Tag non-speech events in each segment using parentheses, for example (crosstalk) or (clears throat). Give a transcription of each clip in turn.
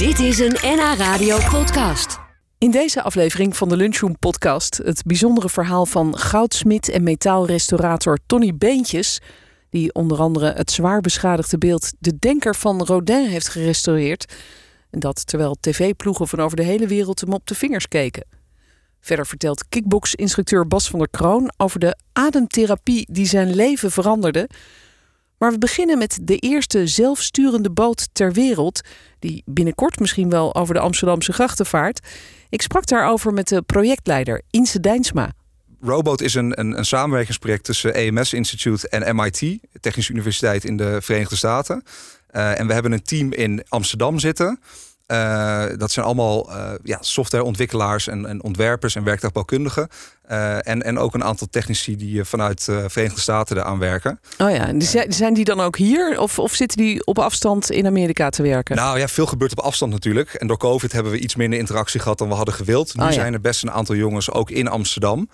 Dit is een NH Radio podcast. In deze aflevering van de Lunchroom podcast het bijzondere verhaal van goudsmid en metaalrestaurator Tony Beentjes, die onder andere het zwaar beschadigde beeld De Denker van Rodin heeft gerestaureerd. En dat terwijl tv-ploegen van over de hele wereld hem op de vingers keken. Verder vertelt kickbox-instructeur Bas van der Kroon over de ademtherapie die zijn leven veranderde. Maar we beginnen met de eerste zelfsturende boot ter wereld, die binnenkort misschien wel over de Amsterdamse grachten vaart. Ik sprak daarover met de projectleider Inse Dijnsma. Robot is een, een, een samenwerkingsproject tussen EMS Institute en MIT, Technische Universiteit in de Verenigde Staten. Uh, en we hebben een team in Amsterdam zitten. Uh, dat zijn allemaal uh, ja, softwareontwikkelaars en, en, ontwerpers en werktuigbouwkundigen. Uh, en, en ook een aantal technici die vanuit de Verenigde Staten eraan werken. Oh ja, zijn die dan ook hier of, of zitten die op afstand in Amerika te werken? Nou ja, veel gebeurt op afstand natuurlijk. En door COVID hebben we iets minder interactie gehad dan we hadden gewild. Nu oh ja. zijn er best een aantal jongens ook in Amsterdam.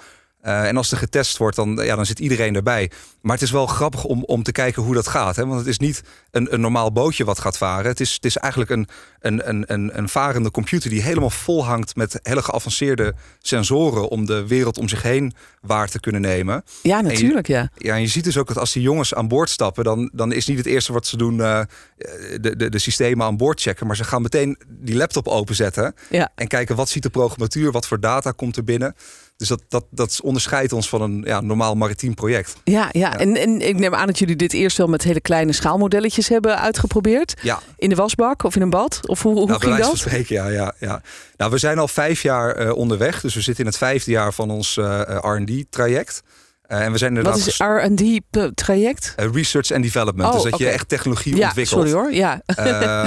Uh, en als er getest wordt, dan, ja, dan zit iedereen erbij. Maar het is wel grappig om, om te kijken hoe dat gaat. Hè? Want het is niet een, een normaal bootje wat gaat varen. Het is, het is eigenlijk een, een, een, een, een varende computer die helemaal vol hangt met hele geavanceerde sensoren om de wereld om zich heen waar te kunnen nemen. Ja, natuurlijk. Je, ja. ja, en je ziet dus ook dat als die jongens aan boord stappen, dan, dan is niet het eerste wat ze doen uh, de, de, de systemen aan boord checken. Maar ze gaan meteen die laptop openzetten ja. en kijken wat ziet de programmatuur, wat voor data komt er binnen. Dus dat, dat, dat onderscheidt ons van een ja, normaal maritiem project. Ja, ja. ja. En, en ik neem aan dat jullie dit eerst wel met hele kleine schaalmodelletjes hebben uitgeprobeerd. Ja. In de wasbak of in een bad? Of hoe, hoe nou, ging dat? Spreken, ja, ja, ja. Nou, we zijn al vijf jaar uh, onderweg. Dus we zitten in het vijfde jaar van ons uh, R&D-traject. Uh, en we zijn Wat is R&D-traject? research and Development. Oh, dus dat okay. je echt technologie ja, ontwikkelt. sorry hoor, ja.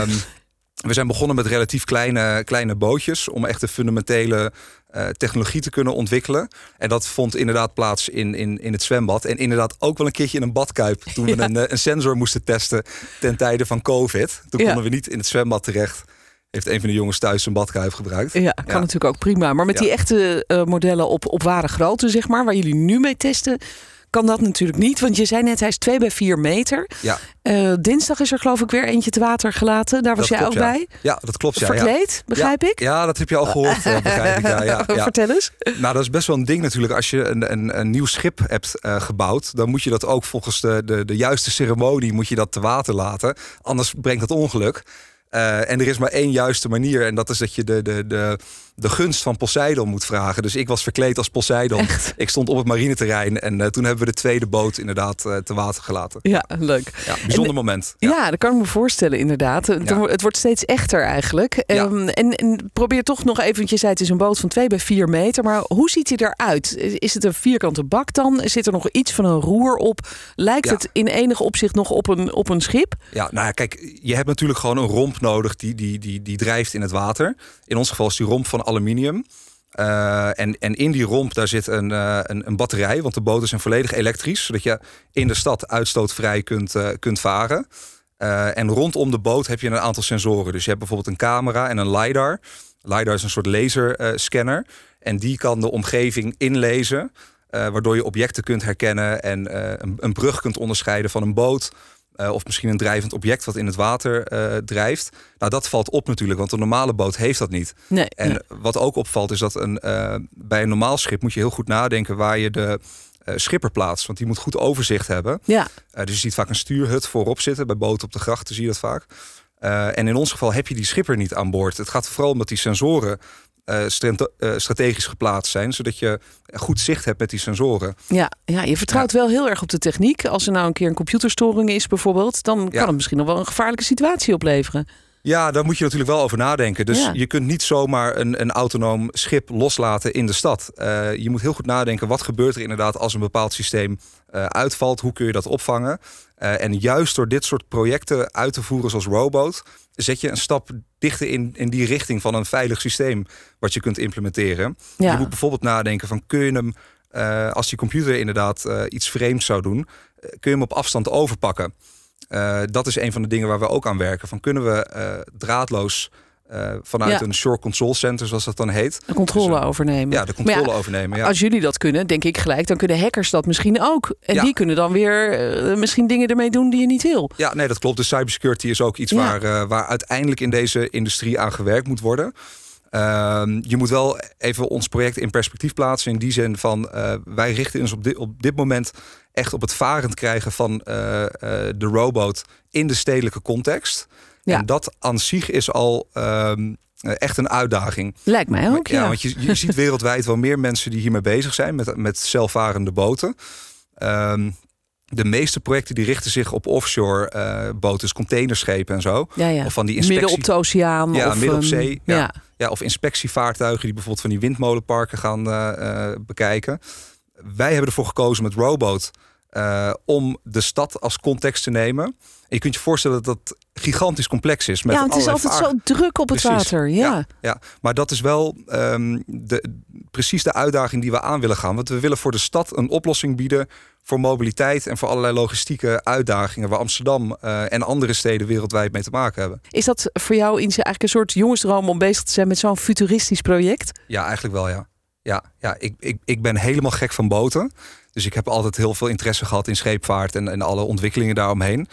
Um, (laughs) we zijn begonnen met relatief kleine, kleine bootjes om echt de fundamentele uh, technologie te kunnen ontwikkelen. En dat vond inderdaad plaats in, in, in het zwembad. En inderdaad ook wel een keertje in een badkuip. Toen we (laughs) Ja. een, een sensor moesten testen ten tijde van COVID. Toen Ja. konden we niet in het zwembad terecht. Heeft een van de jongens thuis een badkuip gebruikt. Ja, kan natuurlijk ook prima. Maar met die echte eh, modellen op, op ware grootte, zeg maar, waar jullie nu mee testen, kan dat natuurlijk niet. Want je zei net, hij is 2 bij 4 meter. Ja, Eh, dinsdag is er geloof ik weer eentje te water gelaten. Daar was dat jij klopt, ook ja. bij. Ja, dat klopt. Ja, ja. Verkleed, begrijp ik? Ja, dat heb je al gehoord, eh, begrijp ik. Ja, ja, (laughs) ja. Vertel eens. Nou, dat is best wel een ding natuurlijk. Als je een, een, een nieuw schip hebt eh, gebouwd, dan moet je dat ook volgens de, de, de juiste ceremonie moet je dat te water laten. Anders brengt dat ongeluk. En er is maar één juiste manier. En dat is dat je de, de, de, de gunst van Poseidon moet vragen. Dus ik was verkleed als Poseidon. Echt? Ik stond op het marineterrein. En eh, toen hebben we de tweede boot inderdaad eh, te water gelaten. Ja, leuk. Ja, bijzonder En- moment. Ja. dat kan ik me voorstellen inderdaad. Het, Ja. wordt- het wordt steeds echter eigenlijk. Ehm, en, en probeer toch nog even, want je zei het is een boot van 2 bij 4 meter. Maar hoe ziet hij eruit? Is het een vierkante bak dan? Zit er nog iets van een roer op? Lijkt het in enig opzicht nog op een, op een schip? Ja, nou ja, kijk, je hebt natuurlijk gewoon een romp nodig die, die, die, die drijft in het water. In ons geval is die romp van aluminium. Eh, en, en in die romp daar zit een, eh, een, een batterij, want de boten zijn volledig elektrisch, zodat je in de stad uitstootvrij kunt, eh, kunt varen. En rondom de boot heb je een aantal sensoren. Dus je hebt bijvoorbeeld een camera en een LiDAR. LiDAR is een soort laserscanner. en die kan de omgeving inlezen, waardoor je objecten kunt herkennen en een, een brug kunt onderscheiden van een boot. Eh, of misschien een drijvend object wat in het water eh, drijft. Nou, dat valt op natuurlijk, want een normale boot heeft dat niet. Nee. En nee. wat ook opvalt is dat een, eh, bij een normaal schip moet je heel goed nadenken waar je de schipper plaatst. Want die moet goed overzicht hebben. Ja, dus je ziet vaak een stuurhut voorop zitten. Bij boten op de grachten zie je dat vaak. En in ons geval heb je die schipper niet aan boord. Het gaat vooral omdat die sensoren eh, strategisch geplaatst zijn. Zodat je goed zicht hebt met die sensoren. ja, ja, je vertrouwt wel heel erg op de techniek. Als er nou een keer een computerstoring is bijvoorbeeld... dan Ja. kan het misschien nog wel een gevaarlijke situatie opleveren. Ja, daar moet je natuurlijk wel over nadenken. Dus Ja. je kunt niet zomaar een, een autonoom schip loslaten in de stad. Eh, je moet heel goed nadenken, wat gebeurt er inderdaad als een bepaald systeem eh, uitvalt? Hoe kun je dat opvangen? Eh, en juist door dit soort projecten uit te voeren zoals Robot... zet je een stap dichter in, in die richting van een veilig systeem... wat je kunt implementeren. Ja. Je moet bijvoorbeeld nadenken van kun je hem... als die computer inderdaad iets vreemds zou doen... kun je hem op afstand overpakken. Eh, dat is een van de dingen waar we ook aan werken. Van kunnen we eh, draadloos eh, vanuit Ja. een shore control center, zoals dat dan heet. De controle Dus, overnemen. Ja, de controle ja, overnemen. Ja. Als jullie dat kunnen, denk ik gelijk, dan kunnen hackers dat misschien ook. En die kunnen dan weer misschien dingen ermee doen die je niet wil. Ja, nee, dat klopt. Dus cybersecurity is ook iets waar, waar uiteindelijk in deze industrie aan gewerkt moet worden. Ehm, je moet wel even ons project in perspectief plaatsen. In die zin van eh, wij richten ons op dit, op dit moment echt op het varend krijgen van eh, eh, de robot in de stedelijke context. Ja. En dat aan zich is al ehm, eh, echt een uitdaging. Lijkt mij ook, ja. want je, je ziet wereldwijd wel meer mensen die hiermee bezig zijn met, met zelfvarende boten. Ehm, de meeste projecten die richten zich op offshore boten, dus containerschepen en zo. ja, ja. Of van die inspectie... Midden op de oceaan. Ja, of, midden op zee, ja. Ja, of inspectievaartuigen die bijvoorbeeld van die windmolenparken gaan eh, eh, bekijken. Wij hebben ervoor gekozen met Rowboat eh, om de stad als context te nemen. En je kunt je voorstellen dat gigantisch complex is. Met ja, het is altijd vaar- zo druk op het Precies. water. Ja. Ja, maar dat is wel ehm, de, precies de uitdaging die we aan willen gaan. Want we willen voor de stad een oplossing bieden voor mobiliteit en voor allerlei logistieke uitdagingen waar Amsterdam eh, en andere steden wereldwijd mee te maken hebben. Is dat voor jou Inze, eigenlijk een soort jongensdroom om bezig te zijn met zo'n futuristisch project? Ja, eigenlijk wel ja. Ja, ja ik, ik, ik ben helemaal gek van boten. Dus ik heb altijd heel veel interesse gehad in scheepvaart en, en alle ontwikkelingen daaromheen.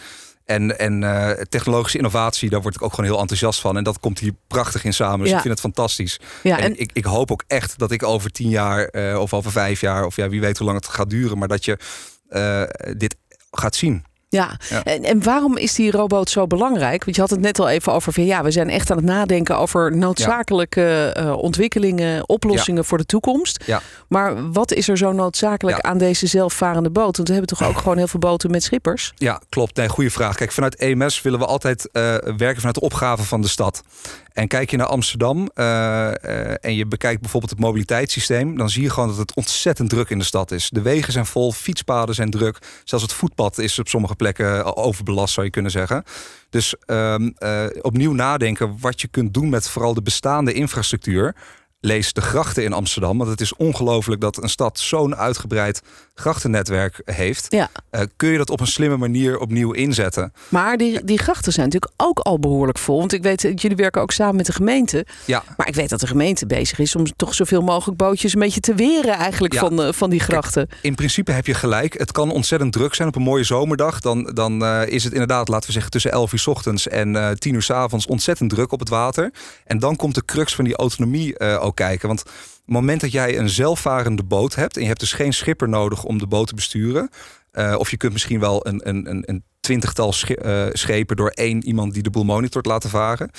En, en eh, technologische innovatie, daar word ik ook gewoon heel enthousiast van. En dat komt hier prachtig in samen. Dus Ja. ik vind het fantastisch. Ja, en en ik, ik hoop ook echt dat ik over tien jaar eh, of over vijf jaar, of ja, wie weet hoe lang het gaat duren, maar dat je eh, dit gaat zien. Ja, Ja. En, en waarom is die robot zo belangrijk? Want je had het net al even over van ja, we zijn echt aan het nadenken over noodzakelijke eh, ontwikkelingen, oplossingen voor de toekomst. Maar wat is er zo noodzakelijk aan deze zelfvarende boot? Want we hebben toch ook gewoon heel veel boten met schippers? Ja, klopt. Nee, goede vraag. Kijk, vanuit EMS willen we altijd eh, werken vanuit de opgave van de stad. En kijk je naar Amsterdam eh, en je bekijkt bijvoorbeeld het mobiliteitssysteem, dan zie je gewoon dat het ontzettend druk in de stad is. De wegen zijn vol, fietspaden zijn druk. Zelfs het voetpad is op sommige plekken overbelast, zou je kunnen zeggen. Dus ehm, eh, opnieuw nadenken wat je kunt doen met vooral de bestaande infrastructuur. Lees de grachten in Amsterdam. Want het is ongelooflijk dat een stad zo'n uitgebreid grachtennetwerk heeft. Ja. Eh, kun je dat op een slimme manier opnieuw inzetten? Maar die, die grachten zijn natuurlijk ook al behoorlijk vol. Want ik weet, dat jullie werken ook samen met de gemeente. Ja, Maar ik weet dat de gemeente bezig is om toch zoveel mogelijk bootjes een beetje te weren eigenlijk Ja. van, eh, van die grachten. in principe heb je gelijk. Het kan ontzettend druk zijn op een mooie zomerdag. Dan, dan eh, is het inderdaad, laten we zeggen, tussen 11 uur 's ochtends en eh 10 uur 's avonds ontzettend druk op het water. En dan komt de crux van die autonomie ook kijken. Want het moment dat jij een zelfvarende boot hebt en je hebt dus geen schipper nodig om de boot te besturen. eh, of je kunt misschien wel een, een, een, een twintigtal eh, schepen door één iemand die de boel monitort laten varen.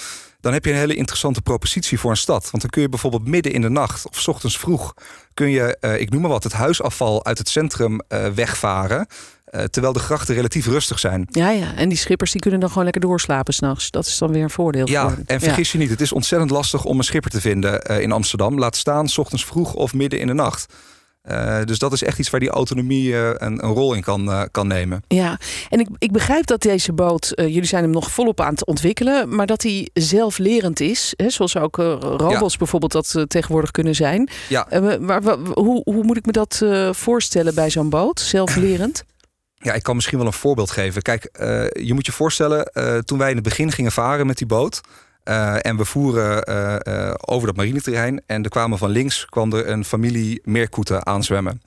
Dan heb je een hele interessante propositie voor een stad. Want dan kun je bijvoorbeeld midden in de nacht of 's ochtends vroeg kun je, eh, ik noem maar wat, het huisafval uit het centrum eh, wegvaren. eh, terwijl de grachten relatief rustig zijn. Ja, ja. En die schippers die kunnen dan gewoon lekker doorslapen s'nachts. Dat is dan weer een voordeel. Ja, voor en vergis je niet, het is ontzettend lastig om een schipper te vinden in Amsterdam. Laat staan 's ochtends vroeg of midden in de nacht. Eh, dus dat is echt iets waar die autonomie eh, een, een rol in kan, eh, kan nemen. Ja, en ik, ik begrijp dat deze boot, jullie zijn hem nog volop aan het ontwikkelen, maar dat hij zelflerend is. Hè, zoals ook robots bijvoorbeeld dat tegenwoordig kunnen zijn. Ja, maar hoe, hoe moet ik me dat voorstellen bij zo'n boot? Zelflerend? (clears throat) Ja, ik kan misschien wel een voorbeeld geven. Kijk, je moet je voorstellen, toen wij in het begin gingen varen met die boot. Eh, en we voeren eh, eh, over dat marineterrein. En er kwamen van links kwam er een familie meerkoeten aanzwemmen.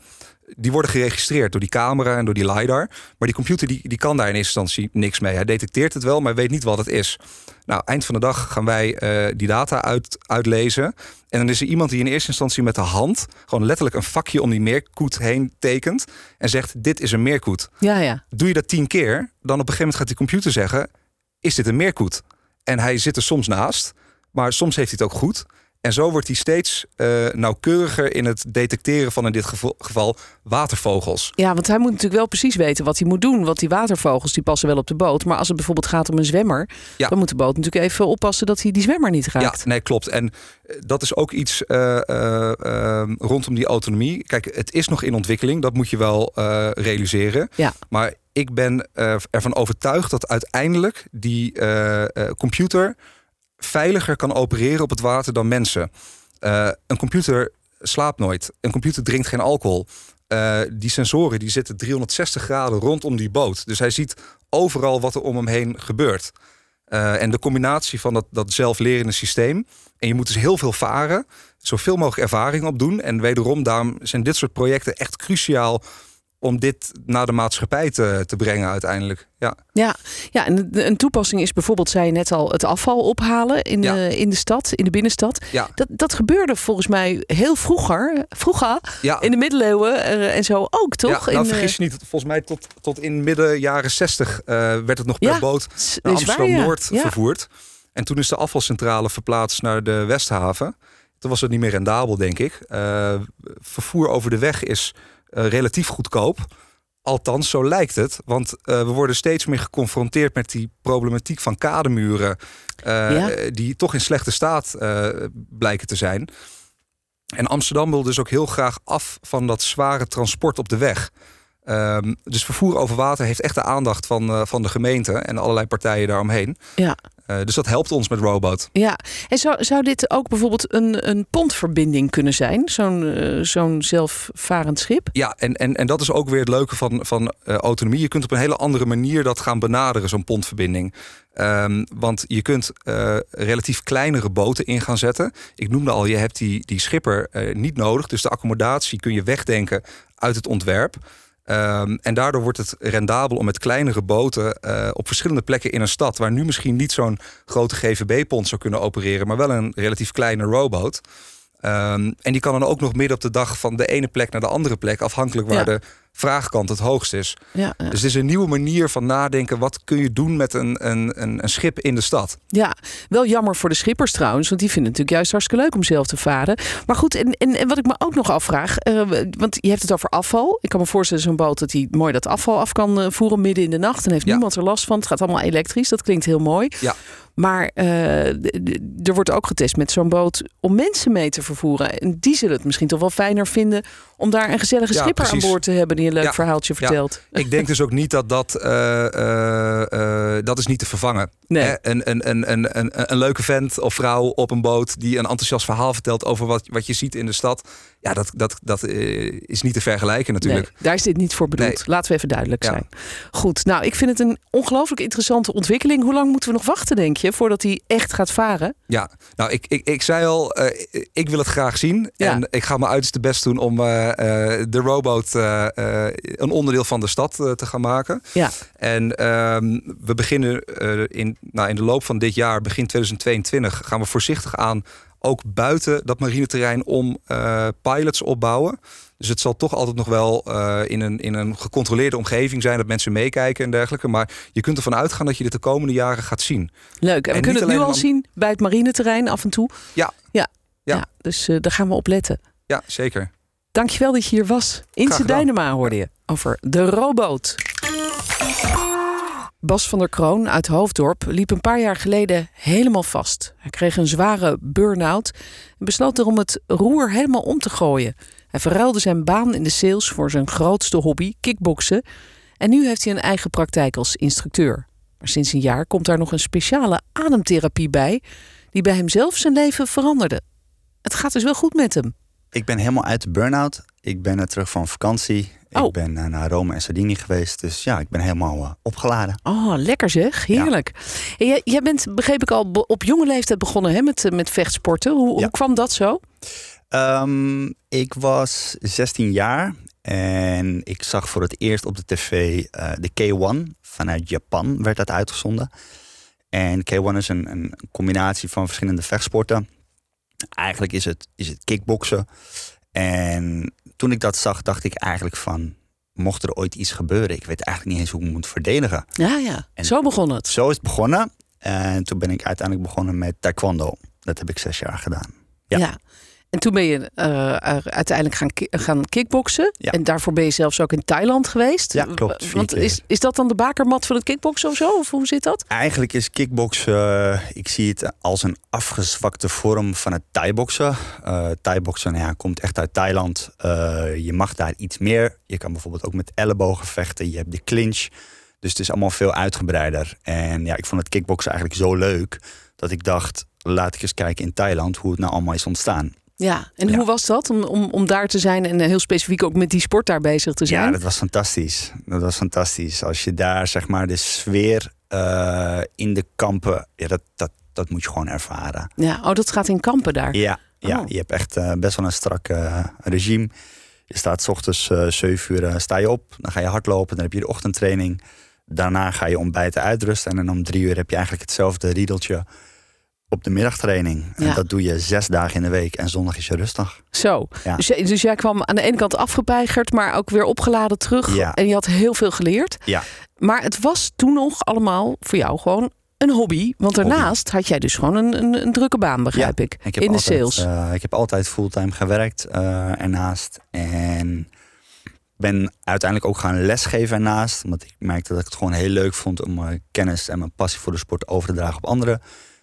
Die worden geregistreerd door die camera en door die LiDAR. Maar die computer die, die kan daar in eerste instantie niks mee. Hij detecteert het wel, maar weet niet wat het is. Nou, eind van de dag gaan wij die data uit, uitlezen. En dan is er iemand die in eerste instantie met de hand... gewoon letterlijk een vakje om die meerkoet heen tekent... en zegt, dit is een meerkoet. Ja, ja. Doe je dat tien keer, dan op een gegeven moment gaat die computer zeggen: Is dit een meerkoet? En hij zit er soms naast, maar soms heeft hij het ook goed. En zo wordt hij steeds eh, nauwkeuriger in het detecteren van in dit geval, geval watervogels. Ja, want hij moet natuurlijk wel precies weten wat hij moet doen. Want die watervogels die passen wel op de boot. Maar als het bijvoorbeeld gaat om een zwemmer, Ja. dan moet de boot natuurlijk even oppassen dat hij die zwemmer niet raakt. Ja, nee, klopt. En eh, dat is ook iets eh, eh, eh, rondom die autonomie. Kijk, het is nog in ontwikkeling, dat moet je wel realiseren. Ja. Maar ik ben eh, ervan overtuigd dat uiteindelijk die eh, eh, computer veiliger kan opereren op het water dan mensen. Een computer slaapt nooit. Een computer drinkt geen alcohol. Die sensoren die zitten 360 graden rondom die boot. Dus hij ziet overal wat er om hem heen gebeurt. En de combinatie van dat, dat zelflerende systeem. En je moet dus heel veel varen, zoveel mogelijk ervaring opdoen. En wederom, daarom zijn dit soort projecten echt cruciaal om dit naar de maatschappij te, te brengen uiteindelijk. Ja, ja, ja en een toepassing is bijvoorbeeld, zei je net al, het afval ophalen in, de, in de stad, in de binnenstad. Ja. Dat, dat gebeurde volgens mij heel vroeger, vroeger ja. in de middeleeuwen uh, en zo ook, toch? Ja, nou, in, vergis je niet, volgens mij tot, tot in midden jaren zestig uh, werd het nog per boot naar Amsterdam-Noord vervoerd. En toen is de afvalcentrale verplaatst naar de Westhaven. Toen was het niet meer rendabel, denk ik. Uh, vervoer over de weg is uh, relatief goedkoop. Althans, zo lijkt het. Want uh, we worden steeds meer geconfronteerd met die problematiek van kademuren. Uh, ja. Die toch in slechte staat blijken te zijn. En Amsterdam wil dus ook heel graag af van dat zware transport op de weg. Um, dus vervoer over water heeft echt de aandacht van, uh, van de gemeente en allerlei partijen daaromheen. Ja. Uh, dus dat helpt ons met Robot. Ja, en zou, zou dit ook bijvoorbeeld een, een pontverbinding kunnen zijn? Zo'n uh, zo'n zelfvarend schip? Ja, en, en, en dat is ook weer het leuke van, van autonomie. Je kunt op een hele andere manier dat gaan benaderen, zo'n pontverbinding. Um, want je kunt relatief kleinere boten in gaan zetten. Ik noemde al, je hebt die, die schipper niet nodig. Dus de accommodatie kun je wegdenken uit het ontwerp. Um, en daardoor wordt het rendabel om met kleinere boten uh, op verschillende plekken in een stad, waar nu misschien niet zo'n grote GVB-pont zou kunnen opereren, maar wel een relatief kleine rowboat. Um, en die kan dan ook nog midden op de dag van de ene plek naar de andere plek, afhankelijk waar ja. de vraagkant het hoogst is. Ja, ja. Dus het is een nieuwe manier van nadenken. Wat kun je doen met een, een, een, een, schip in de stad? Ja, wel jammer voor de schippers trouwens. Want die vinden het natuurlijk juist hartstikke leuk om zelf te varen. Maar goed, en, en, en wat ik me ook nog afvraag. Uh, want je hebt het over afval. Ik kan me voorstellen zo'n boot dat hij mooi dat afval af kan uh, voeren midden in de nacht. En heeft Ja. niemand er last van. Het gaat allemaal elektrisch. Dat klinkt heel mooi. Ja. Maar uh, er wordt ook getest met zo'n boot om mensen mee te vervoeren. En die zullen het misschien toch wel fijner vinden om daar een gezellige schipper aan boord te hebben die een leuk Ja. verhaaltje vertelt. Ik denk dus ook niet dat dat, eh, eh, eh, dat is niet te vervangen. Nee. Een, een, een, een, een, een leuke vent of vrouw op een boot die een enthousiast verhaal vertelt over wat, wat je ziet in de stad. Ja, dat, dat, dat eh, is niet te vergelijken natuurlijk. Nee, daar is dit niet voor bedoeld. Nee. Laten we even duidelijk Ja. zijn. Goed, nou, ik vind het een ongelooflijk interessante ontwikkeling. Hoe lang moeten we nog wachten, denk je, voordat hij echt gaat varen? Ja, nou, ik, ik, ik zei al, eh, ik wil het graag zien. Ja. En ik ga mijn uiterste best doen om eh, de rowboat eh, een onderdeel van de stad te gaan maken. Ja. En ehm, we beginnen in, nou, in de loop van dit jaar, begin 2022, gaan we voorzichtig aan ook buiten dat marineterrein om eh, pilots opbouwen. Dus het zal toch altijd nog wel eh, in, een, in een gecontroleerde omgeving zijn dat mensen meekijken en dergelijke. Maar je kunt ervan uitgaan dat je dit de komende jaren gaat zien. Leuk. En, En we kunnen het nu al om- zien bij het marineterrein af en toe. Ja. Ja, Ja. ja. dus eh, daar gaan we op letten. Ja, zeker. Dankjewel dat je hier was. Inse gedaan. Dynama hoorde je over de rowboot. Bas van der Kroon uit Hoofddorp liep een paar jaar geleden helemaal vast. Hij kreeg een zware burn-out en besloot erom het roer helemaal om te gooien. Hij verruilde zijn baan in de sales voor zijn grootste hobby, kickboksen. En nu heeft hij een eigen praktijk als instructeur. Maar sinds een jaar komt daar nog een speciale ademtherapie bij, die bij hemzelf zijn leven veranderde. Het gaat dus wel goed met hem. Ik ben helemaal uit de burn-out. Ik ben er terug van vakantie. Oh. Ik ben eh, naar Rome en Sardinië geweest. Dus ja, ik ben helemaal eh, opgeladen. Oh, lekker zeg. Heerlijk. En jij, jij bent, begreep ik al, op jonge leeftijd begonnen hè, met, eh, met vechtsporten. Hoe, Ja. hoe kwam dat zo? Ehm, ik was 16 jaar en ik zag voor het eerst op de tv de K1 vanuit Japan werd dat uitgezonden. En K1 is een, een combinatie van verschillende vechtsporten. Eigenlijk is het, is het kickboksen. En toen ik dat zag, dacht ik eigenlijk van, mocht er ooit iets gebeuren, ik weet eigenlijk niet eens hoe ik me moet verdedigen. Ja, ja. En- zo begon het. Zo is het begonnen. En toen ben ik uiteindelijk begonnen met taekwondo. Dat heb ik zes jaar gedaan. Ja. Ja. En toen ben je eh, uiteindelijk gaan, ki- gaan kickboksen. Ja. En daarvoor ben je zelfs ook in Thailand geweest. Ja, klopt. Want is, is dat dan de bakermat van het kickboksen of zo? Of hoe zit dat? Eigenlijk is kickboksen, eh, ik zie het als een afgezwakte vorm van het Thai-boksen. Eh Thai-boksen ja, komt echt uit Thailand. Je mag daar iets meer. Je kan bijvoorbeeld ook met ellebogen vechten. Je hebt de clinch. Dus het is allemaal veel uitgebreider. En ja, ik vond het kickboksen eigenlijk zo leuk dat ik dacht, laat ik eens kijken in Thailand hoe het nou allemaal is ontstaan. Ja. En Ja. hoe was dat om, om, om daar te zijn en eh, heel specifiek ook met die sport daar bezig te zijn? Ja, dat was fantastisch. Dat was fantastisch. Als je daar zeg maar de sfeer eh, in de kampen, ja, dat, dat, dat moet je gewoon ervaren. Ja, oh, dat gaat in kampen daar. Ja, ja Oh. je hebt echt eh, best wel een strak regime. Je staat 's ochtends eh 7 uur sta je op, dan ga je hardlopen, dan heb je de ochtendtraining. Daarna ga je ontbijten uitrusten en dan om drie uur heb je eigenlijk hetzelfde riedeltje op de middagtraining. En Ja. dat doe je zes dagen in de week en zondag is je rustdag. Zo. Ja. Dus, jij- dus jij kwam aan de ene kant afgepeigerd, maar ook weer opgeladen terug. Ja. En je had heel veel geleerd. Ja. Maar het was toen nog allemaal voor jou gewoon een hobby. Want daarnaast had jij dus gewoon een, een, een drukke baan, begrijp ik. In de sales. eh, ik heb altijd fulltime gewerkt eh, ernaast. En ben uiteindelijk ook gaan lesgeven ernaast. Omdat ik merkte dat ik het gewoon heel leuk vond om mijn kennis en mijn passie voor de sport over te dragen op anderen.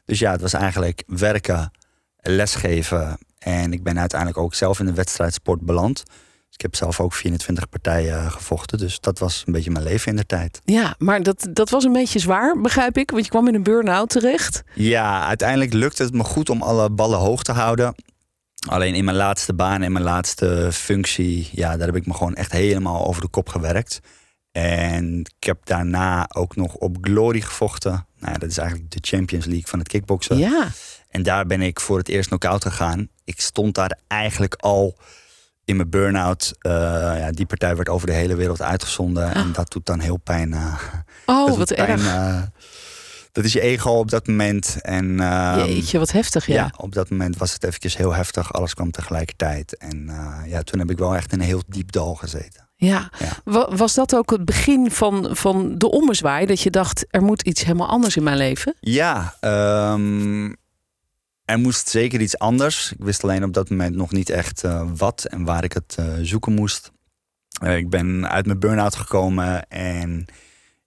Dus ja, het was eigenlijk werken, lesgeven. En ik ben uiteindelijk ook zelf in de wedstrijdsport beland. Dus ik heb zelf ook 24 partijen gevochten. Dus dat was een beetje mijn leven in de tijd. Ja, maar dat, dat was een beetje zwaar, begrijp ik. Want je kwam in een burn-out terecht. Ja, uiteindelijk lukte het me goed om alle ballen hoog te houden. Alleen in mijn laatste baan en mijn laatste functie, ja, daar heb ik me gewoon echt helemaal over de kop gewerkt. En ik heb daarna ook nog op Glory gevochten. Nou dat is eigenlijk de Champions League van het kickboksen. Ja. En daar ben ik voor het eerst knock-out gegaan. Ik stond daar eigenlijk al in mijn burn-out. Eh, ja, die partij werd over de hele wereld uitgezonden. En dat doet dan heel pijn. eh, Oh, dat wat pijn, erg. eh, dat is je ego op dat moment. En ehm, Jeetje, wat heftig, ja. ja. op dat moment was het eventjes heel heftig. Alles kwam tegelijkertijd. En ja, toen heb ik wel echt in een heel diep dal gezeten. Ja. Ja. Wa- Was dat ook het begin van, van de ommezwaai? Dat je dacht, er moet iets helemaal anders in mijn leven? Ja, ehm, er moest zeker iets anders. Ik wist alleen op dat moment nog niet echt eh, wat en waar ik het eh, zoeken moest. Eh, ik ben uit mijn burn-out gekomen en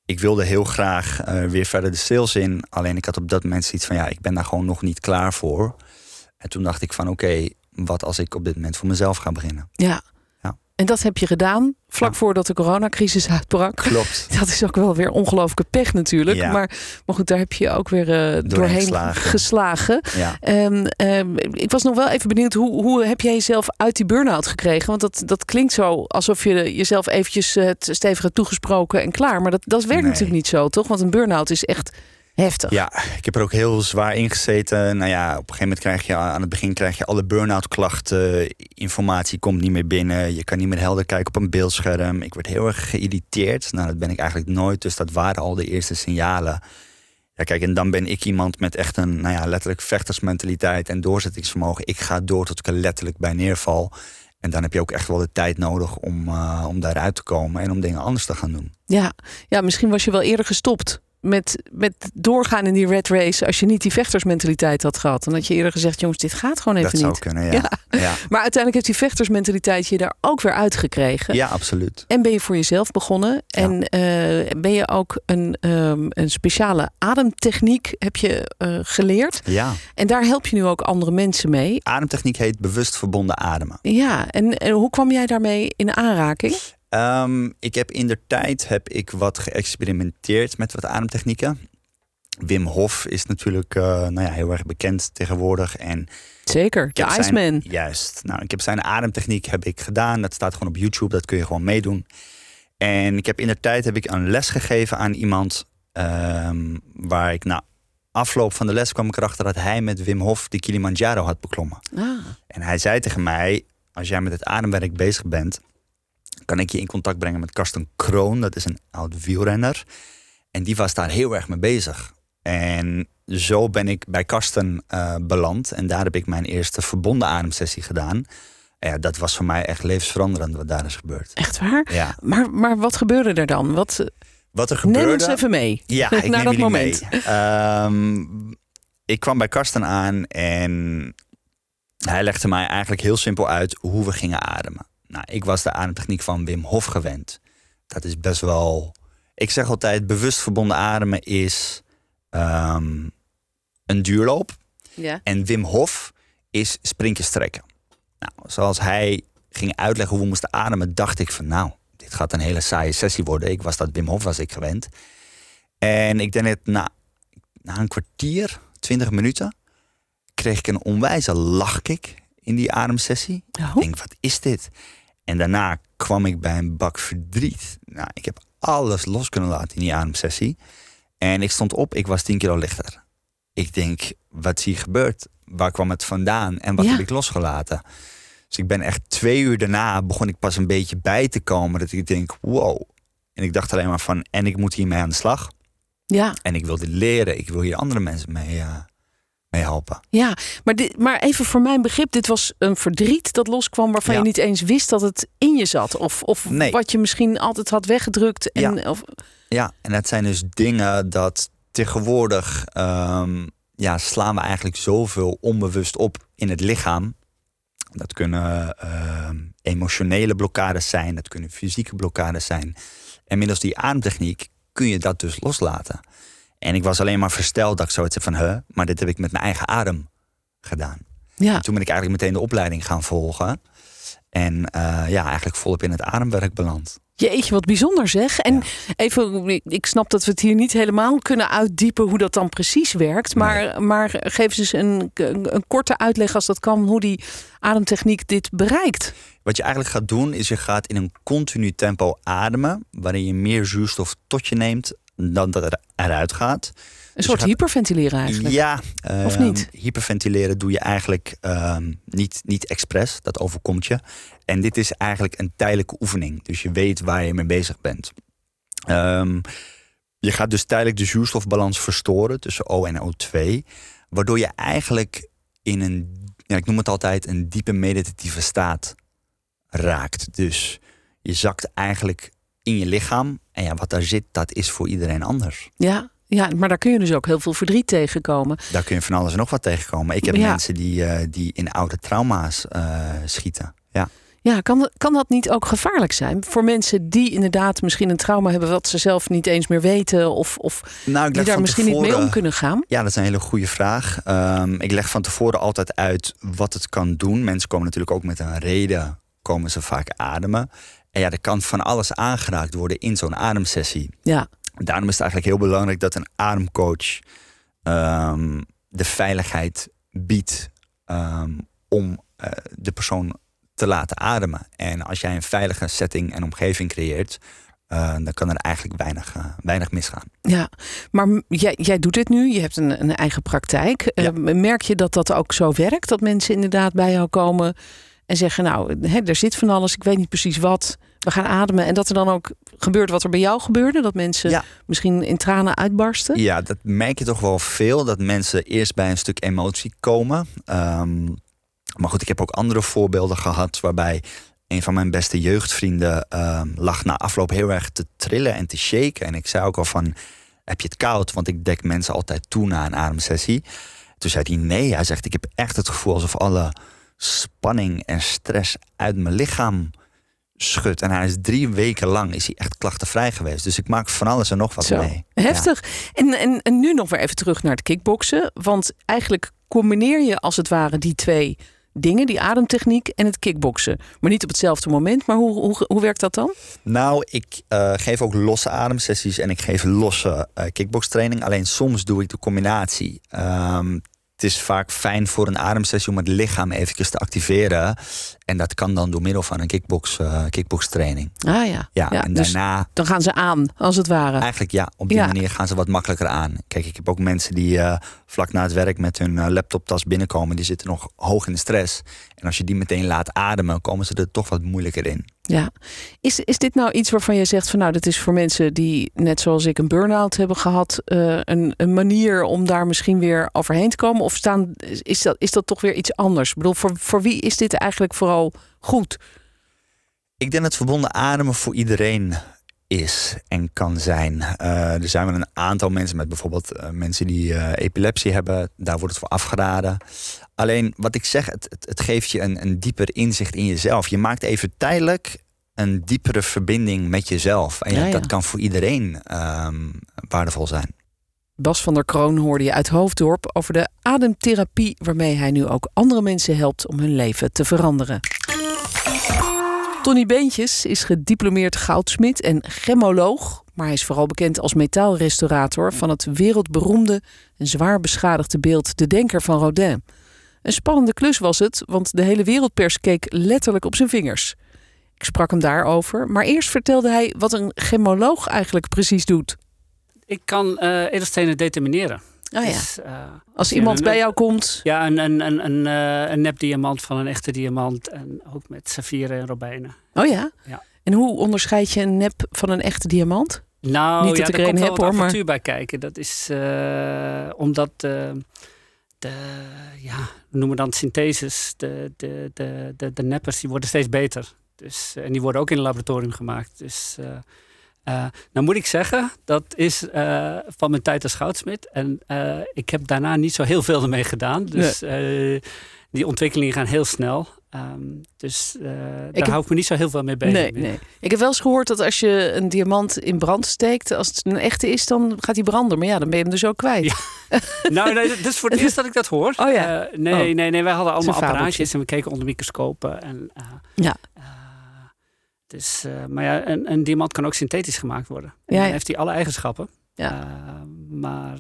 ik wilde heel graag weer verder de sales in. Alleen ik had op dat moment zoiets van ja, ik ben daar gewoon nog niet klaar voor. En toen dacht ik van oké, wat als ik op dit moment voor mezelf ga beginnen? Ja. En dat heb je gedaan vlak voordat de coronacrisis uitbrak. Klopt. (laughs) Dat is ook wel weer ongelooflijke pech natuurlijk. Ja. Maar, maar goed, daar heb je ook weer eh, doorheen, geslagen. geslagen. Ja. Ehm, ehm, ik was nog wel even benieuwd, hoe, hoe heb jij jezelf uit die burn-out gekregen? Want dat, dat klinkt zo alsof je jezelf eventjes eh, het stevig hebt toegesproken en klaar. Maar dat, dat werkt Nee. natuurlijk niet zo, toch? Want een burn-out is echt heftig. Ja, ik heb er ook heel zwaar in gezeten. Nou ja, op een gegeven moment krijg je aan het begin krijg je alle burn-out klachten. Informatie komt niet meer binnen. Je kan niet meer helder kijken op een beeldscherm. Ik werd heel erg geïrriteerd. Nou, dat ben ik eigenlijk nooit. Dus dat waren al de eerste signalen. Ja, kijk, en dan ben ik iemand met echt een, nou ja, letterlijk vechtersmentaliteit en doorzettingsvermogen. Ik ga door tot ik er letterlijk bij neerval. En dan heb je ook echt wel de tijd nodig om, eh, om daaruit te komen en om dingen anders te gaan doen. Ja, ja misschien was je wel eerder gestopt met, met doorgaan in die red race als je niet die vechtersmentaliteit had gehad. Dan had je eerder gezegd, jongens, dit gaat gewoon even dat zou niet. kunnen, ja. (laughs) Ja. Ja. Maar uiteindelijk heeft die vechtersmentaliteit je daar ook weer uitgekregen. ja, absoluut. En ben je voor jezelf begonnen. En eh, ben je ook een, ehm, een speciale ademtechniek heb je eh, geleerd. Ja. En daar help je nu ook andere mensen mee. Ademtechniek heet bewust verbonden ademen. Ja, en, en hoe kwam jij daarmee in aanraking? Ehm, ik heb in de tijd heb ik wat geëxperimenteerd met wat ademtechnieken. Wim Hof is natuurlijk eh, nou ja, heel erg bekend tegenwoordig. En Zeker, de zijn- Iceman. juist. Nou, ik heb zijn ademtechniek heb ik gedaan. Dat staat gewoon op YouTube. Dat kun je gewoon meedoen. En ik heb in de tijd heb ik een les gegeven aan iemand. ehm, waar ik na afloop van de les kwam ik erachter dat hij met Wim Hof de Kilimanjaro had beklommen. Ah, En hij zei tegen mij: Als jij met het ademwerk bezig bent, kan ik je in contact brengen met Karsten Kroon. Dat is een oud wielrenner. En die was daar heel erg mee bezig. En zo ben ik bij Karsten eh, beland. En daar heb ik mijn eerste verbonden ademsessie gedaan. Ja, dat was voor mij echt levensveranderend wat daar is gebeurd. echt waar? Ja. Maar, maar wat gebeurde er dan? Wat, Wat er neem gebeurde. ons even mee. Ja, (laughs) ik naar neem dat moment. mee. Ehm, ik kwam bij Karsten aan en hij legde mij eigenlijk heel simpel uit hoe we gingen ademen. Nou, ik was de ademtechniek van Wim Hof gewend. Dat is best wel. Ik zeg altijd: bewust verbonden ademen is ehm, een duurloop. Ja. En Wim Hof is sprintjes trekken. Nou, zoals hij ging uitleggen hoe we moesten ademen, dacht ik van nou, dit gaat een hele saaie sessie worden. Ik was dat Wim Hof was ik gewend. En ik denk dat na, na een kwartier, twintig minuten, kreeg ik een onwijze lachkick in die ademsessie. Oh. Ik denk, wat is dit? En daarna kwam ik bij een bak verdriet. Nou, ik heb alles los kunnen laten in die ademsessie. En ik stond op, ik was 10 kilo lichter. Ik denk, wat is hier gebeurd? Waar kwam het vandaan en wat Ja. heb ik losgelaten? Dus ik ben echt twee uur daarna begon ik pas een beetje bij te komen. Dat ik denk, wow. En ik dacht alleen maar van, en ik moet hiermee aan de slag. Ja, En ik wil dit leren. Ik wil hier andere mensen mee, eh, mee helpen. ja. Maar, dit, maar even voor mijn begrip, dit was een verdriet dat loskwam waarvan Ja. je niet eens wist dat het in je zat. Of, of Nee. wat je misschien altijd had weggedrukt. En, of, Ja, en dat zijn dus dingen dat tegenwoordig ehm, ja, slaan we eigenlijk zoveel onbewust op in het lichaam. Dat kunnen ehm, emotionele blokkades zijn, dat kunnen fysieke blokkades zijn. En middels die ademtechniek kun je dat dus loslaten. En ik was alleen maar versteld dat ik zoiets van, huh, maar dit heb ik met mijn eigen adem gedaan. ja. En toen ben ik eigenlijk meteen de opleiding gaan volgen. En eh, ja, eigenlijk volop in het ademwerk beland. Jeetje, wat bijzonder zeg. En Ja. even, ik- snap dat we het hier niet helemaal kunnen uitdiepen hoe dat dan precies werkt. Maar, maar geef eens eens een, een, een korte uitleg als dat kan, hoe die ademtechniek dit bereikt. Wat je eigenlijk gaat doen, is je gaat in een continu tempo ademen, waarin je meer zuurstof tot je neemt dan dat er eruit gaat. Een je soort gaat- hyperventileren eigenlijk. Ja, Of ehm, niet? Hyperventileren doe je eigenlijk ehm, niet, niet expres, dat overkomt je. En dit is eigenlijk een tijdelijke oefening, dus je weet waar je mee bezig bent. Ehm, je gaat dus tijdelijk de zuurstofbalans verstoren tussen O en O2, waardoor je eigenlijk in een, ja, ik noem het altijd, een diepe meditatieve staat raakt. Dus je zakt eigenlijk in je lichaam. En ja, wat daar zit, dat is voor iedereen anders. Ja, ja, maar daar kun je dus ook heel veel verdriet tegenkomen. Daar kun je van alles en nog wat tegenkomen. Ik heb Ja. mensen die, eh, die in oude trauma's eh, schieten. Ja. Ja, kan, dat- kan dat niet ook gevaarlijk zijn voor mensen die inderdaad misschien een trauma hebben wat ze zelf niet eens meer weten of, of Nou, ik die daar misschien niet mee om kunnen gaan? Ja, dat is een hele goede vraag. Ehm, ik leg van tevoren altijd uit wat het kan doen. Mensen komen natuurlijk ook met een reden, komen ze vaak ademen. En ja, er kan van alles aangeraakt worden in zo'n ademsessie. Ja, Daarom is het eigenlijk heel belangrijk dat een ademcoach ehm, de veiligheid biedt ehm, om eh, de persoon te laten ademen. En als jij een veilige setting en omgeving creëert, eh, dan kan er eigenlijk weinig, eh, weinig misgaan. ja. maar jij, jij doet dit nu, je hebt een, een eigen praktijk. Ja. merk je dat dat ook zo werkt? Dat mensen inderdaad bij jou komen en zeggen, nou, hè, er zit van alles, ik weet niet precies wat. We gaan ademen. En dat er dan ook gebeurt wat er bij jou gebeurde. Dat mensen Ja. misschien in tranen uitbarsten. Ja, dat merk je toch wel veel. Dat mensen eerst bij een stuk emotie komen. Ehm, maar goed, ik heb ook andere voorbeelden gehad waarbij een van mijn beste jeugdvrienden ehm, lag na afloop heel erg te trillen en te shaken. En ik zei ook al van, heb je het koud? Want ik dek mensen altijd toe na een ademsessie. Toen zei hij nee. Hij zegt, ik heb echt het gevoel alsof alle spanning en stress uit mijn lichaam schudt. En hij is drie weken lang is hij echt klachtenvrij geweest. Dus ik maak van alles en nog wat Zo, mee. Ja. Heftig. En, en, en nu nog weer even terug naar het kickboksen. Want eigenlijk combineer je als het ware die twee dingen, die ademtechniek en het kickboksen. Maar niet op hetzelfde moment. Maar hoe, hoe, hoe werkt dat dan? Nou, ik eh, geef ook losse ademsessies en ik geef losse eh kickbokstraining. Alleen soms doe ik de combinatie. Ehm, het is vaak fijn voor een ademsessie om het lichaam eventjes te activeren. En dat kan dan door middel van een kickbox, eh, kickbokstraining. Ah ja. Ja, en dus daarna dan gaan ze aan, als het ware. eigenlijk ja, op die Ja. manier gaan ze wat makkelijker aan. Kijk, ik heb ook mensen die eh, vlak na het werk met hun eh, laptoptas binnenkomen. Die zitten nog hoog in de stress. En als je die meteen laat ademen, komen ze er toch wat moeilijker in. Ja. Is, is dit nou iets waarvan je zegt van nou, dat is voor mensen die net zoals ik een burn-out hebben gehad, eh, een, een manier om daar misschien weer overheen te komen? Of staan, is, dat, is dat toch weer iets anders? Ik bedoel, voor, voor wie is dit eigenlijk vooral goed? Ik denk dat verbonden ademen voor iedereen is en kan zijn. Eh, er zijn wel een aantal mensen met bijvoorbeeld eh, mensen die eh, epilepsie hebben. Daar wordt het voor afgeraden. Alleen wat ik zeg, het, het, het geeft je een, een dieper inzicht in jezelf. Je maakt even tijdelijk een diepere verbinding met jezelf. En ja, Ja, ja. dat kan voor iedereen ehm, waardevol zijn. Bas van der Kroon hoorde je uit Hoofddorp over de ademtherapie waarmee hij nu ook andere mensen helpt om hun leven te veranderen. Tony Beentjes is gediplomeerd goudsmid en gemmoloog, maar hij is vooral bekend als metaalrestaurator van het wereldberoemde en zwaar beschadigde beeld De Denker van Rodin. Een spannende klus was het, want de hele wereldpers keek letterlijk op zijn vingers. Ik sprak hem daarover, maar eerst vertelde hij wat een gemmoloog eigenlijk precies doet. Ik kan eh edelstenen determineren. Oh ja. Dus, eh, Als iemand een- bij jou komt. Ja, een, een, een, een, eh, een nepdiamant van een echte diamant. En ook met saffieren en robijnen. Oh ja? Ja. En hoe onderscheid je een nep van een echte diamant? Nou, Niet dat ja, ik er er een wel heb, hoor, maar- bij kijken. Dat is omdat de, ja, we noemen dan syntheses, de, de, de, de, de neppers, die worden steeds beter. Dus, en die worden ook in een laboratorium gemaakt. Dus, eh, nou moet ik zeggen, dat is eh, van mijn tijd als goudsmid. En eh, ik heb daarna niet zo heel veel ermee gedaan. Dus die ontwikkelingen gaan heel snel. Ehm, dus daar heb- hou ik me niet zo heel veel mee bezig. Nee, nee. Ik heb wel eens gehoord dat als je een diamant in brand steekt, als het een echte is, dan gaat hij branden. Maar ja, dan ben je hem dus ook kwijt. Ja. (laughs) Nou, nee, dit is voor het eerst dat ik dat hoor. Oh ja. Nee, Oh. nee, nee, wij hadden allemaal apparaatjes en we keken onder microscopen. En, Ja. Dus, eh, maar ja, een, een diamant kan ook synthetisch gemaakt worden. En Ja, dan ja. heeft hij alle eigenschappen. Ja. Eh, maar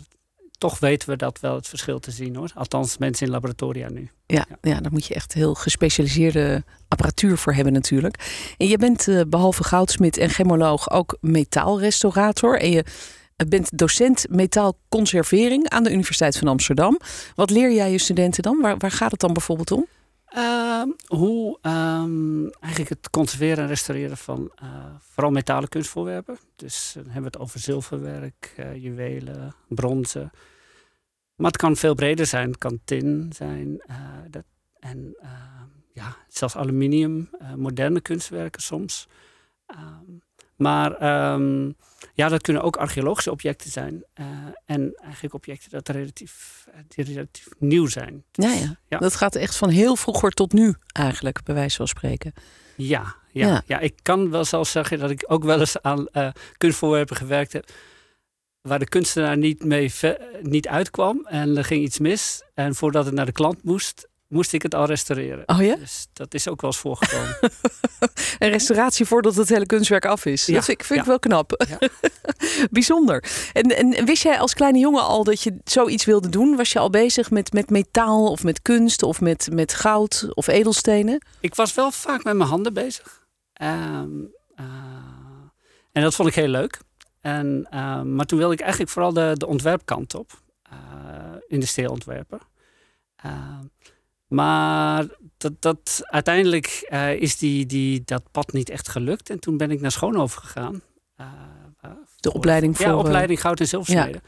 toch weten we dat wel het verschil te zien hoor. Althans, mensen in laboratoria nu. Ja, ja, daar moet je echt heel gespecialiseerde apparatuur voor hebben natuurlijk. En je bent eh, behalve goudsmid en chemoloog ook metaalrestaurator. En je bent docent metaalconservering aan de Universiteit van Amsterdam. Wat leer jij je studenten dan? Waar, waar gaat het dan bijvoorbeeld om? Ehm, hoe ehm, eigenlijk het conserveren en restaureren van eh, vooral metalen kunstvoorwerpen. Dus eh, dan hebben we het over zilverwerk, eh, juwelen, bronzen. Maar het kan veel breder zijn. Het kan tin zijn. dat, en eh, ja, zelfs aluminium, moderne kunstwerken soms. Ehm, maar ehm, ja, dat kunnen ook archeologische objecten zijn. eh, en eigenlijk objecten dat relatief, eh, die relatief nieuw zijn. Ja, ja. Ja. Dat gaat echt van heel vroeger tot nu eigenlijk, bij wijze van spreken. Ja, ja, Ja. ja. ik kan wel zelfs zeggen dat ik ook wel eens aan eh, kunstvoorwerpen gewerkt heb. Waar de kunstenaar niet mee niet uitkwam en er ging iets mis. En voordat het naar de klant moest, moest ik het al restaureren. Oh ja? Dus dat is ook wel eens voorgekomen. (laughs) Een restauratie voordat het hele kunstwerk af is. Ja, Dat vind, ik- vind ik ja. wel knap. Ja. (laughs) Bijzonder. En, en wist jij als kleine jongen al dat je zoiets wilde doen? Was je al bezig met, met metaal of met kunst of met, met goud of edelstenen? ik was wel vaak met mijn handen bezig. Ehm, eh, en dat vond ik heel leuk. En, ehm, maar toen wilde ik eigenlijk vooral de, de ontwerpkant op. eh industrieel ontwerpen. Ehm, maar dat, dat, uiteindelijk eh, is die, die, dat pad niet echt gelukt. En toen ben ik naar Schoonhoven gegaan. Eh, De opleiding voor... ja, eh, opleiding goud en zilversmeden.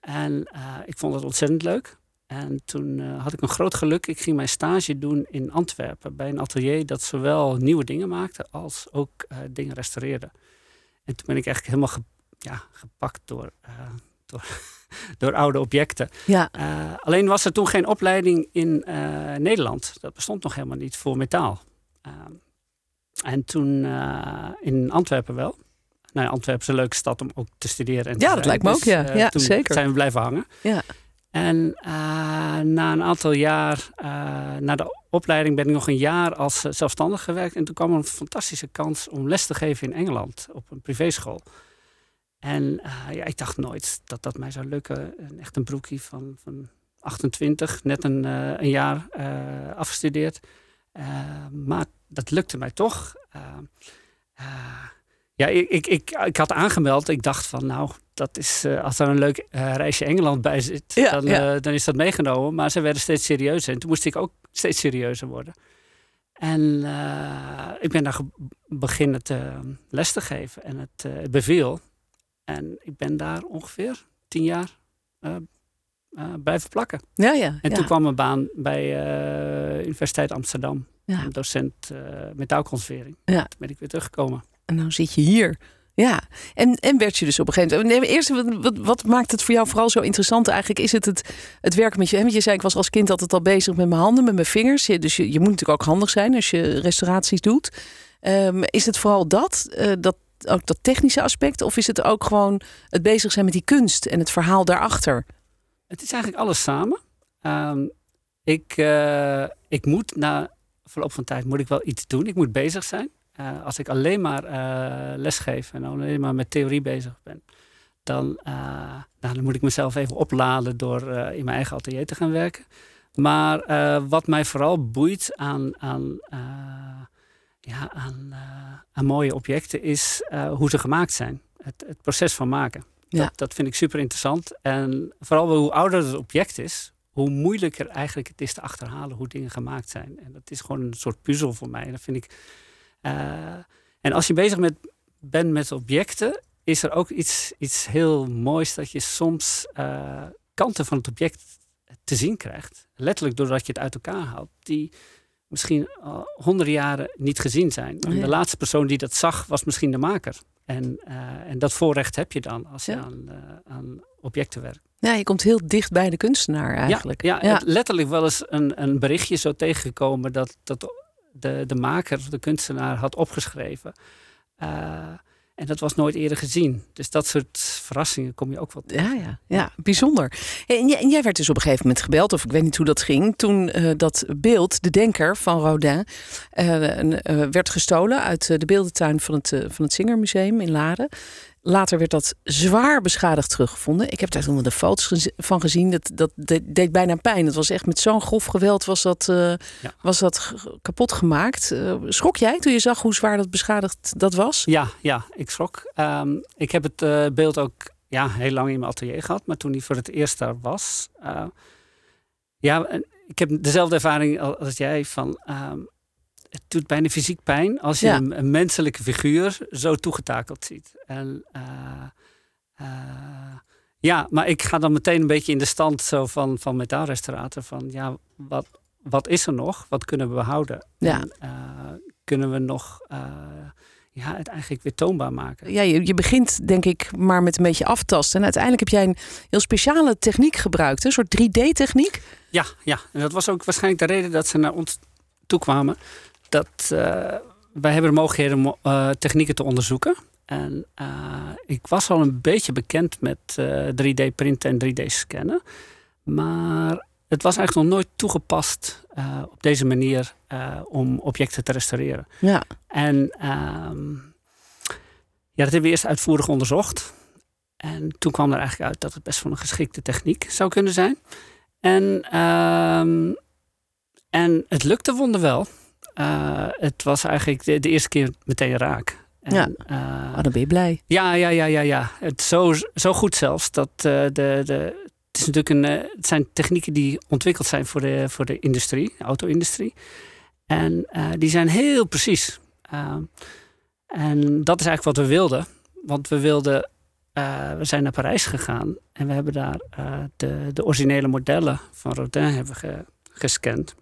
En ik vond het ontzettend leuk. En toen had ik een groot geluk. Ik ging mijn stage doen in Antwerpen. Bij een atelier dat zowel nieuwe dingen maakte als ook dingen restaureerde. En toen ben ik eigenlijk helemaal ge- ja, gepakt door, door, (laughs) door oude objecten. Ja, Eh, alleen was er toen geen opleiding in eh, Nederland. Dat bestond nog helemaal niet voor metaal. Ehm, en toen eh, in Antwerpen wel. Nou, ja, Antwerpen is een leuke stad om ook te studeren. En te Ja, dat lijkt me ook, ja. eh, Ja, toen zeker. zijn we blijven hangen. Ja. En eh, na een aantal jaar, eh, na de opleiding, ben ik nog een jaar als eh, zelfstandig gewerkt. En toen kwam er een fantastische kans om les te geven in Engeland op een privéschool. En eh, ja, ik dacht nooit dat dat mij zou lukken. Echt een broekie van, van 28, net een, eh, een jaar eh, afgestudeerd. Maar dat lukte mij toch. Ja, ik, ik, ik, ik had aangemeld. Ik dacht van, nou, dat is, als er een leuk reisje Engeland bij zit, Ja, dan, ja. dan is dat meegenomen. Maar ze werden steeds serieuzer. En toen moest ik ook steeds serieuzer worden. En ik ben daar beginnen te les te geven. En het, het beviel. En ik ben daar ongeveer tien jaar eh, eh, blijven plakken. ja, ja. En ja. toen kwam mijn baan bij eh Universiteit Amsterdam. Ja. Een docent metaalconservering. Ja. Toen ben ik weer teruggekomen. En nou zit je hier. Ja, en, en werd je dus op een gegeven moment. Nee, eerst, wat, wat, wat maakt het voor jou vooral zo interessant? Eigenlijk is het het, het werken met je. Want je zei, ik was als kind altijd al bezig met mijn handen, met mijn vingers. Dus je, je moet natuurlijk ook handig zijn als je restauraties doet. Ehm, is het vooral dat, dat, ook dat technische aspect? Of is het ook gewoon het bezig zijn met die kunst en het verhaal daarachter? Het is eigenlijk alles samen. Ehm, ik, eh, ik moet na verloop van tijd moet ik wel iets doen. Ik moet bezig zijn. Eh, als ik alleen maar eh lesgeef en alleen maar met theorie bezig ben, dan, nou, dan moet ik mezelf even opladen door in mijn eigen atelier te gaan werken. Maar wat mij vooral boeit aan, aan, ja, aan, eh, aan mooie objecten is eh, hoe ze gemaakt zijn. Het, het proces van maken. Ja. Dat, dat vind ik super interessant. En vooral hoe ouder het object is, hoe moeilijker eigenlijk het is te achterhalen hoe dingen gemaakt zijn. En dat is gewoon een soort puzzel voor mij. En dat vind ik. eh, en als je bezig met, bent met objecten, is er ook iets, iets heel moois dat je soms kanten van het object te zien krijgt. Letterlijk doordat je het uit elkaar haalt. Die misschien al honderden jaren niet gezien zijn. En de laatste persoon die dat zag, was misschien de maker. En, eh, en dat voorrecht heb je dan als je Ja. aan, eh, aan objecten werkt. Ja, je komt heel dicht bij de kunstenaar eigenlijk. Ja, ja, letterlijk wel eens een, een berichtje zo tegengekomen dat, dat de, de maker, de kunstenaar, had opgeschreven. Eh, en dat was nooit eerder gezien. Dus dat soort verrassingen kom je ook wel tegen. Ja, ja, ja, bijzonder. En jij, werd dus op een gegeven moment gebeld, of ik weet niet hoe dat ging, toen eh, dat beeld, de denker van Rodin, eh, eh, werd gestolen uit de beeldentuin van het, van het Zingermuseum in Laren. Later werd dat zwaar beschadigd teruggevonden. Ik heb daar toen wel de foto's van gezien. Dat, dat deed, bijna pijn. Het was echt met zo'n grof geweld was dat, eh, Ja. was dat kapot gemaakt. Eh, schrok jij toen je zag hoe zwaar dat beschadigd dat was? Ja, ja, ik schrok. Ehm, ik heb het eh, beeld ook ja, heel lang in mijn atelier gehad. Maar toen hij voor het eerst daar was... ja, ik heb dezelfde ervaring al- als jij van... ehm, het doet bijna fysiek pijn als je Ja. een, een menselijke figuur zo toegetakeld ziet. En, eh, eh, ja, maar ik ga dan meteen een beetje in de stand zo van, van metaalrestaurator. Van ja, wat, wat is er nog? Wat kunnen we behouden? Ja. En, eh, kunnen we nog ja, het eigenlijk weer toonbaar maken? Ja, je, je begint denk ik maar met een beetje aftasten. En uiteindelijk heb jij een heel speciale techniek gebruikt. Een soort 3D-techniek. Ja, ja, en dat was ook waarschijnlijk de reden dat ze naar ons toe kwamen. Dat eh, wij hebben de mogelijkheden om eh, technieken te onderzoeken. En eh, ik was al een beetje bekend met eh, 3D-printen en 3D-scannen. Maar het was eigenlijk nog nooit toegepast op deze manier om objecten te restaureren. Ja, En ehm, ja, dat hebben we eerst uitvoerig onderzocht. En toen kwam er eigenlijk uit dat het best wel een geschikte techniek zou kunnen zijn. En, ehm, en het lukte wonderwel. Eh het was eigenlijk de, de eerste keer meteen raak. En, Ja. eh, oh, dan ben je blij. ja, ja, ja, ja, ja. Het zo, zo goed zelfs dat eh, de, de, het, is natuurlijk een, het zijn technieken die ontwikkeld zijn voor de, voor de industrie, de auto-industrie. En die zijn heel precies. En dat is eigenlijk wat we wilden. Want we wilden, we zijn naar Parijs gegaan en we hebben daar de, de originele modellen van Rodin hebben ge- gescand.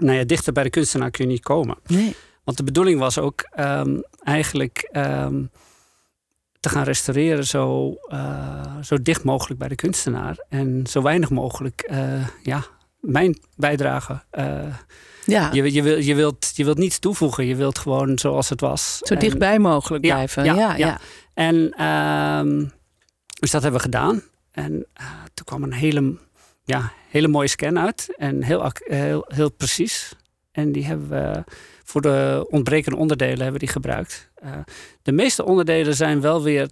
Nou ja, dichter bij de kunstenaar kun je niet komen. Nee. Want de bedoeling was ook ehm, eigenlijk ehm, te gaan restaureren zo, eh, zo dicht mogelijk bij de kunstenaar. En zo weinig mogelijk eh, ja, mijn bijdrage. eh, Ja, je, je, wil, je, wilt, je wilt niets toevoegen. Je wilt gewoon zoals het was. zo En- dichtbij mogelijk Ja, blijven. ja, Ja. En ehm, dus dat hebben we gedaan. En toen kwam een hele, ja, hele mooie scan uit. En heel, heel, heel precies. En die hebben we voor de ontbrekende onderdelen hebben we die gebruikt. Eh, de meeste onderdelen zijn wel weer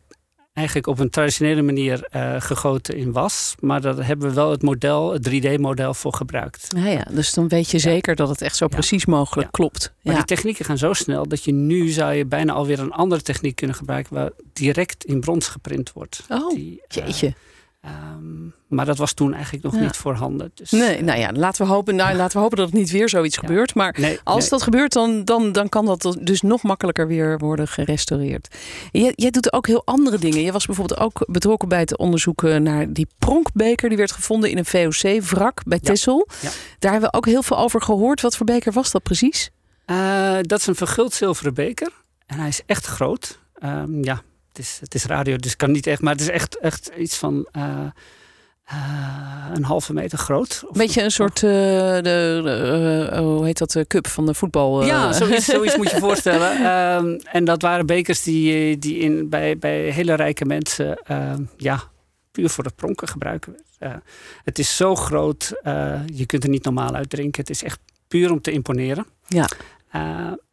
eigenlijk op een traditionele manier eh, gegoten in was. Maar daar hebben we wel het model, het 3D-model voor gebruikt. Ja, ja, dus dan weet je zeker dat het echt zo Ja. precies mogelijk Ja. klopt. Maar die technieken gaan zo snel dat je nu zou je bijna alweer een andere techniek kunnen gebruiken waar direct in brons geprint wordt. Oh, Die, eh, Jeetje. Ehm, maar dat was toen eigenlijk nog Ja. niet voorhanden. Dus, Nee, eh, nou ja, laten we hopen, nou, laten we hopen dat het niet weer zoiets Ja. gebeurt. Maar nee, als nee. dat gebeurt, dan, dan, dan kan dat dus nog makkelijker weer worden gerestaureerd. Jij, jij doet ook heel andere dingen. Je was bijvoorbeeld ook betrokken bij het onderzoeken naar die pronkbeker. Die werd gevonden in een VOC-wrak bij. Ja. Daar hebben we ook heel veel over gehoord. Wat voor beker was dat precies? Eh, dat is een verguld zilveren beker. En hij is echt groot. Ehm, ja, het is, het is radio, dus kan niet echt. Maar het is echt, echt iets van eh, eh, een halve meter groot. Of- beetje een soort, eh, de, hoe heet dat, de cup van de voetbal. Ja, zoiets, (laughs) zoiets moet je voorstellen. Ehm, en dat waren bekers die, die in, bij, bij hele rijke mensen ehm, ja, puur voor het pronken gebruiken. Het is zo groot, je kunt er niet normaal uit drinken. Het is echt puur om te imponeren. Ja.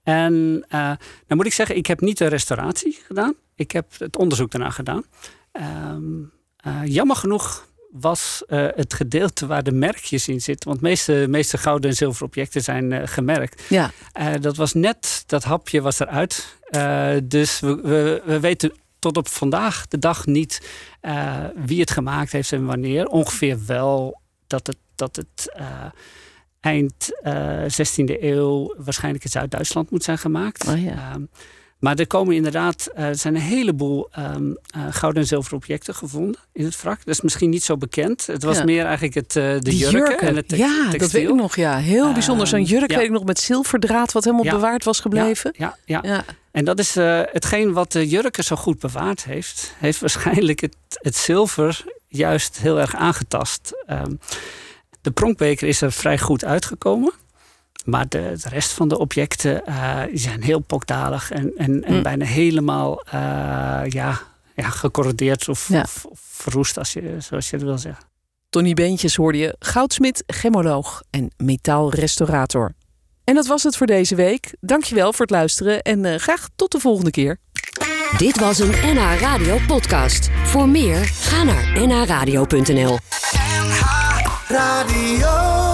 Eh, en uh, nou moet ik zeggen, ik heb niet de restauratie gedaan. Ik heb het onderzoek daarna gedaan. Um, uh, jammer genoeg was uh, het gedeelte waar de merkjes in zitten. Want de meeste, meeste gouden en zilveren objecten zijn uh, gemerkt. Ja. dat was net, dat hapje was eruit. dus we, we, we, weten tot op vandaag de dag niet wie het gemaakt heeft en wanneer. Ongeveer wel dat het, dat het eind 16e eeuw waarschijnlijk in Zuid-Duitsland moet zijn gemaakt. Oh ja. Ehm, maar er komen inderdaad, er zijn een heleboel um, gouden en zilveren objecten gevonden in het wrak. Dat is misschien niet zo bekend. Het was meer eigenlijk het, de jurken, en het te Ja, textiel. dat weet ik nog. Ja, heel bijzonder. Zo'n jurk ja. weet ik nog met zilverdraad wat helemaal bewaard was gebleven. Ja, ja, ja. En dat is uh, hetgeen wat de jurken zo goed bewaard heeft. Heeft waarschijnlijk het, het zilver juist heel erg aangetast. Um, de pronkbeker is er vrij goed uitgekomen. Maar de, de, rest van de objecten uh, zijn heel pokdalig en, en, en mm. bijna helemaal uh, ja, ja, gecorrodeerd of, ja. of, of, verroest, als je, zoals je het wil zeggen. Tony Beentjes hoorde je goudsmid, gemmoloog en metaalrestaurator. En dat was het voor deze week. Dankjewel voor het luisteren en uh, graag tot de volgende keer. Dit was een NH Radio podcast. Voor meer, ga naar nhradio.nl NH Radio